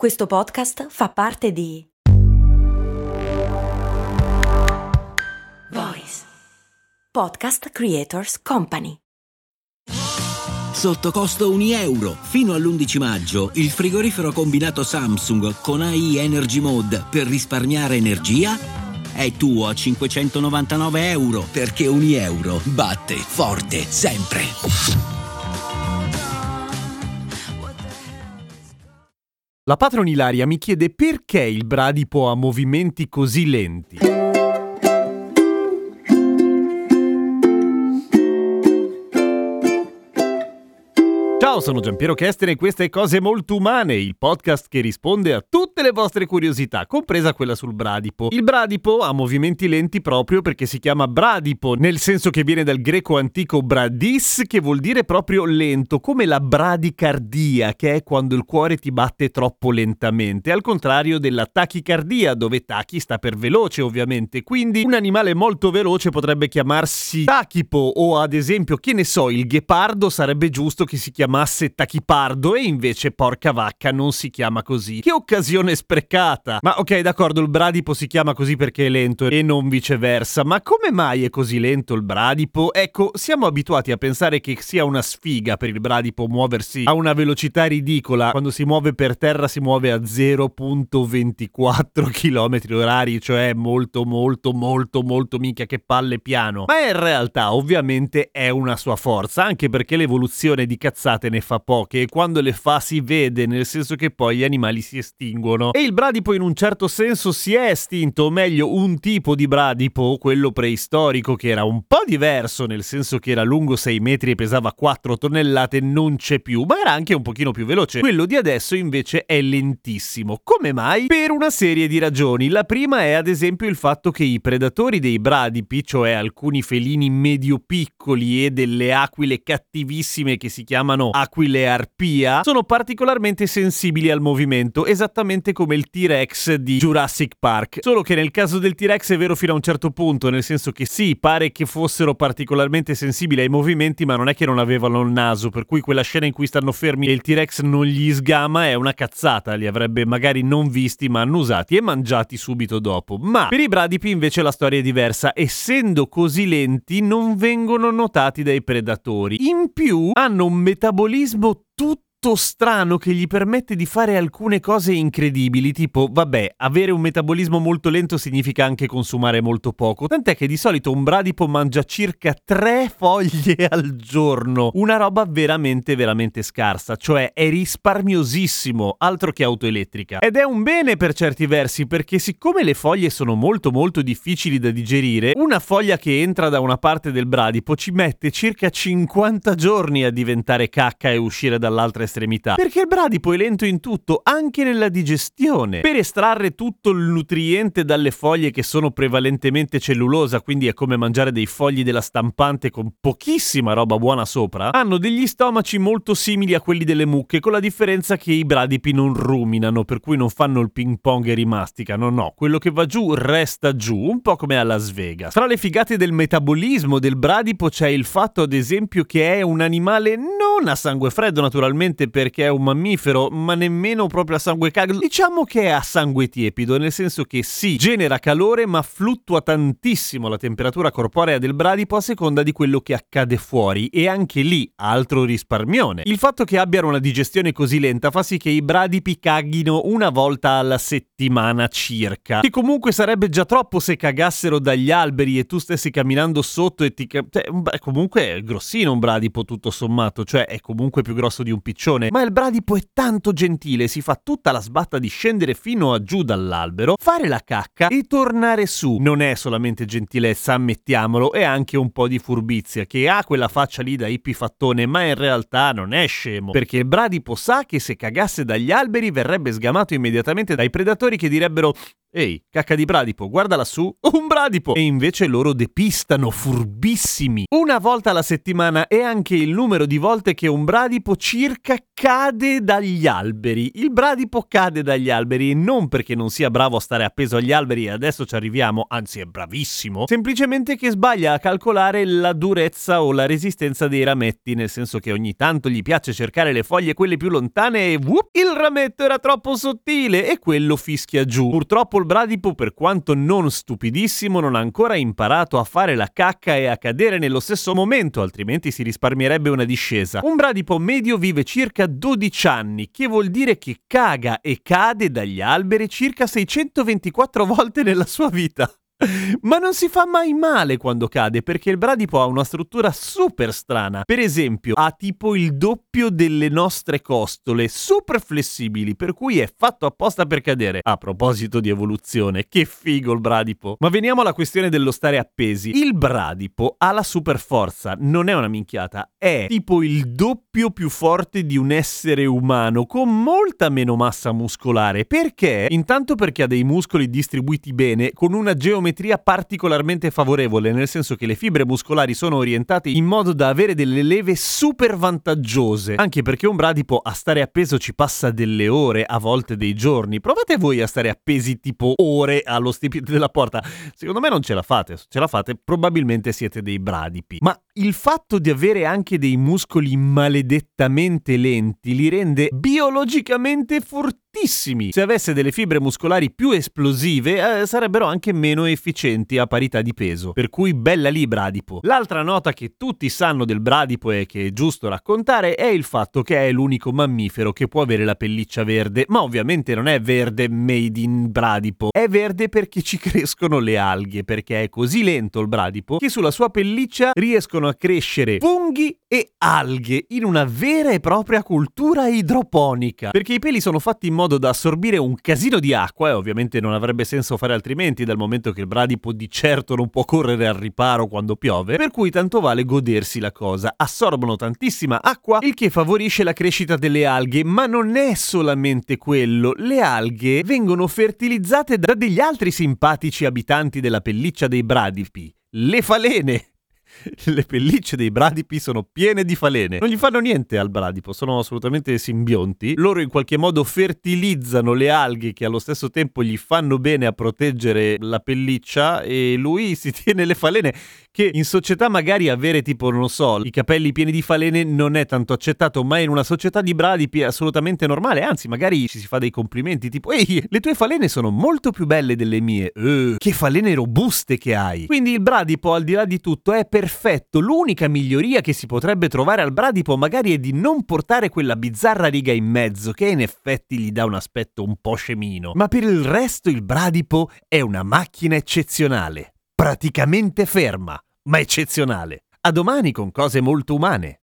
Questo podcast fa parte di Voice Podcast Creators Company. Sotto costo 1 euro. Fino all'11 maggio il frigorifero combinato Samsung con AI Energy Mode per risparmiare energia è tuo a 599 euro perché 1 euro batte forte sempre. La patron Ilaria mi chiede perché il bradipo ha movimenti così lenti. Sono Giampiero Kesten e questa è Cose Molto Umane, il podcast che risponde a tutte le vostre curiosità, compresa quella sul bradipo. Il bradipo ha movimenti lenti proprio perché si chiama bradipo, nel senso che viene dal greco antico bradis, che vuol dire proprio lento, come la bradicardia, che è quando il cuore ti batte troppo lentamente, al contrario della tachicardia, dove tachi sta per veloce ovviamente. Quindi un animale molto veloce potrebbe chiamarsi tachipo o ad esempio, che ne so, il ghepardo sarebbe giusto che si chiamasse chiamasse Tachipardo e invece porca vacca non si chiama così. Che occasione sprecata! Ma ok, d'accordo, il bradipo si chiama così perché è lento e non viceversa, ma come mai è così lento il bradipo? Ecco, siamo abituati a pensare che sia una sfiga per il bradipo muoversi a una velocità ridicola. Quando si muove per terra si muove a 0.24 km orari, cioè molto molto molto molto mica che palle piano. Ma in realtà ovviamente è una sua forza, anche perché l'evoluzione di cazzate puntate ne fa poche e quando le fa si vede, nel senso che poi gli animali si estinguono. E il bradipo in un certo senso si è estinto, o meglio un tipo di bradipo, quello preistorico, che era un po' diverso, nel senso che era lungo 6 metri e pesava 4 tonnellate, non c'è più, ma era anche un pochino più veloce. Quello di adesso invece è lentissimo. Come mai? Per una serie di ragioni. La prima è ad esempio il fatto che i predatori dei bradipi, cioè alcuni felini medio-piccoli e delle aquile cattivissime che si chiamano aquile arpia, sono particolarmente sensibili al movimento, esattamente come il T-Rex di Jurassic Park. Solo che nel caso del T-Rex è vero fino a un certo punto, nel senso che sì, pare che fossero particolarmente sensibili ai movimenti, ma non è che non avevano il naso, per cui quella scena in cui stanno fermi e il T-Rex non gli sgama è una cazzata, li avrebbe magari non visti ma annusati e mangiati subito dopo. Ma per i bradipi invece la storia è diversa, essendo così lenti non vengono notati dai predatori. In più hanno un metabolismo metabolismo tutto strano che gli permette di fare alcune cose incredibili, tipo, vabbè, avere un metabolismo molto lento significa anche consumare molto poco, tant'è che di solito un bradipo mangia circa tre foglie al giorno, una roba veramente veramente scarsa, cioè è risparmiosissimo, altro che auto elettrica. Ed è un bene per certi versi, perché siccome le foglie sono molto molto difficili da digerire, una foglia che entra da una parte del bradipo ci mette circa 50 giorni a diventare cacca e uscire dall'altra estremità. Perché il bradipo è lento in tutto, anche nella digestione. Per estrarre tutto il nutriente dalle foglie che sono prevalentemente cellulosa, quindi è come mangiare dei fogli della stampante con pochissima roba buona sopra, hanno degli stomaci molto simili a quelli delle mucche, con la differenza che i bradipi non ruminano, per cui non fanno il ping pong e rimasticano, no, quello che va giù resta giù, un po' come a Las Vegas. Tra le figate del metabolismo del bradipo c'è il fatto ad esempio che è un animale non a sangue freddo naturalmente, esattamente perché è un mammifero, ma nemmeno proprio a sangue caldo. Diciamo che è a sangue tiepido, nel senso che sì, genera calore, ma fluttua tantissimo la temperatura corporea del bradipo a seconda di quello che accade fuori. E anche lì, altro risparmione. Il fatto che abbiano una digestione così lenta fa sì che i bradipi caghino una volta alla settimana circa. Che comunque sarebbe già troppo se cagassero dagli alberi e tu stessi camminando sotto e ti... Cioè, comunque è grossino un bradipo tutto sommato, cioè è comunque più grosso di un piccione piccione, ma il bradipo è tanto gentile, si fa tutta la sbatta di scendere fino a giù dall'albero, fare la cacca e tornare su. Non è solamente gentilezza, ammettiamolo, è anche un po' di furbizia, che ha quella faccia lì da ippifattone, ma in realtà non è scemo, perché il bradipo sa che se cagasse dagli alberi verrebbe sgamato immediatamente dai predatori che direbbero Ehi, cacca di bradipo, guarda lassù, un bradipo! E invece loro depistano, furbissimi. Una volta alla settimana è anche il numero di volte che un bradipo circa cade dagli alberi. Il bradipo cade dagli alberi non perché non sia bravo a stare appeso agli alberi e adesso ci arriviamo, anzi è bravissimo, semplicemente che sbaglia a calcolare la durezza o la resistenza dei rametti, nel senso che ogni tanto gli piace cercare le foglie quelle più lontane e whoop, il rametto era troppo sottile e quello fischia giù. Purtroppo il bradipo, per quanto non stupidissimo, non ha ancora imparato a fare la cacca e a cadere nello stesso momento, altrimenti si risparmierebbe una discesa. Un bradipo medio vive circa 12 anni, che vuol dire che caga e cade dagli alberi circa 624 volte nella sua vita. Ma non si fa mai male quando cade perché il bradipo ha una struttura super strana. Per esempio, ha tipo il doppio delle nostre costole, super flessibili, per cui è fatto apposta per cadere. A proposito di evoluzione, che figo il bradipo. Ma veniamo alla questione dello stare appesi. Il bradipo ha la super forza, non è una minchiata, è tipo il doppio più forte di un essere umano con molta meno massa muscolare. Perché? Intanto perché ha dei muscoli distribuiti bene, con una geometria geometria particolarmente favorevole, nel senso che le fibre muscolari sono orientate in modo da avere delle leve super vantaggiose, anche perché un bradipo a stare appeso ci passa delle ore, a volte dei giorni. Provate voi a stare appesi tipo ore allo stipite della porta. Secondo me non ce la fate, se ce la fate probabilmente siete dei bradipi. Ma il fatto di avere anche dei muscoli maledettamente lenti li rende biologicamente fortissimi. Se avesse delle fibre muscolari più esplosive, eh, sarebbero anche meno efficienti a parità di peso. Per cui bella lì bradipo. L'altra nota che tutti sanno del bradipo e che è giusto raccontare è il fatto che è l'unico mammifero che può avere la pelliccia verde, ma ovviamente non è verde made in bradipo, è verde perché ci crescono le alghe, perché è così lento il bradipo che sulla sua pelliccia riescono a crescere funghi e alghe in una vera e propria cultura idroponica. Perché i peli sono fatti in modo da assorbire un casino di acqua e ovviamente non avrebbe senso fare altrimenti dal momento che il bradipo di certo non può correre al riparo quando piove, per cui tanto vale godersi la cosa. Assorbono tantissima acqua, il che favorisce la crescita delle alghe, ma non è solamente quello. Le alghe vengono fertilizzate da degli altri simpatici abitanti della pelliccia dei bradipi, le falene. Le pellicce dei bradipi sono piene di falene. Non gli fanno niente al bradipo, sono assolutamente simbionti. Loro in qualche modo fertilizzano le alghe che allo stesso tempo gli fanno bene a proteggere la pelliccia e lui si tiene le falene che in società magari avere tipo, non so, i capelli pieni di falene non è tanto accettato, ma in una società di bradipi è assolutamente normale, anzi magari ci si fa dei complimenti tipo ehi, le tue falene sono molto più belle delle mie. Uh, che falene robuste che hai. Quindi il bradipo al di là di tutto è perfetto, l'unica miglioria che si potrebbe trovare al bradipo magari è di non portare quella bizzarra riga in mezzo che in effetti gli dà un aspetto un po' scemino, ma per il resto il bradipo è una macchina eccezionale praticamente ferma, ma eccezionale. A domani con cose molto umane.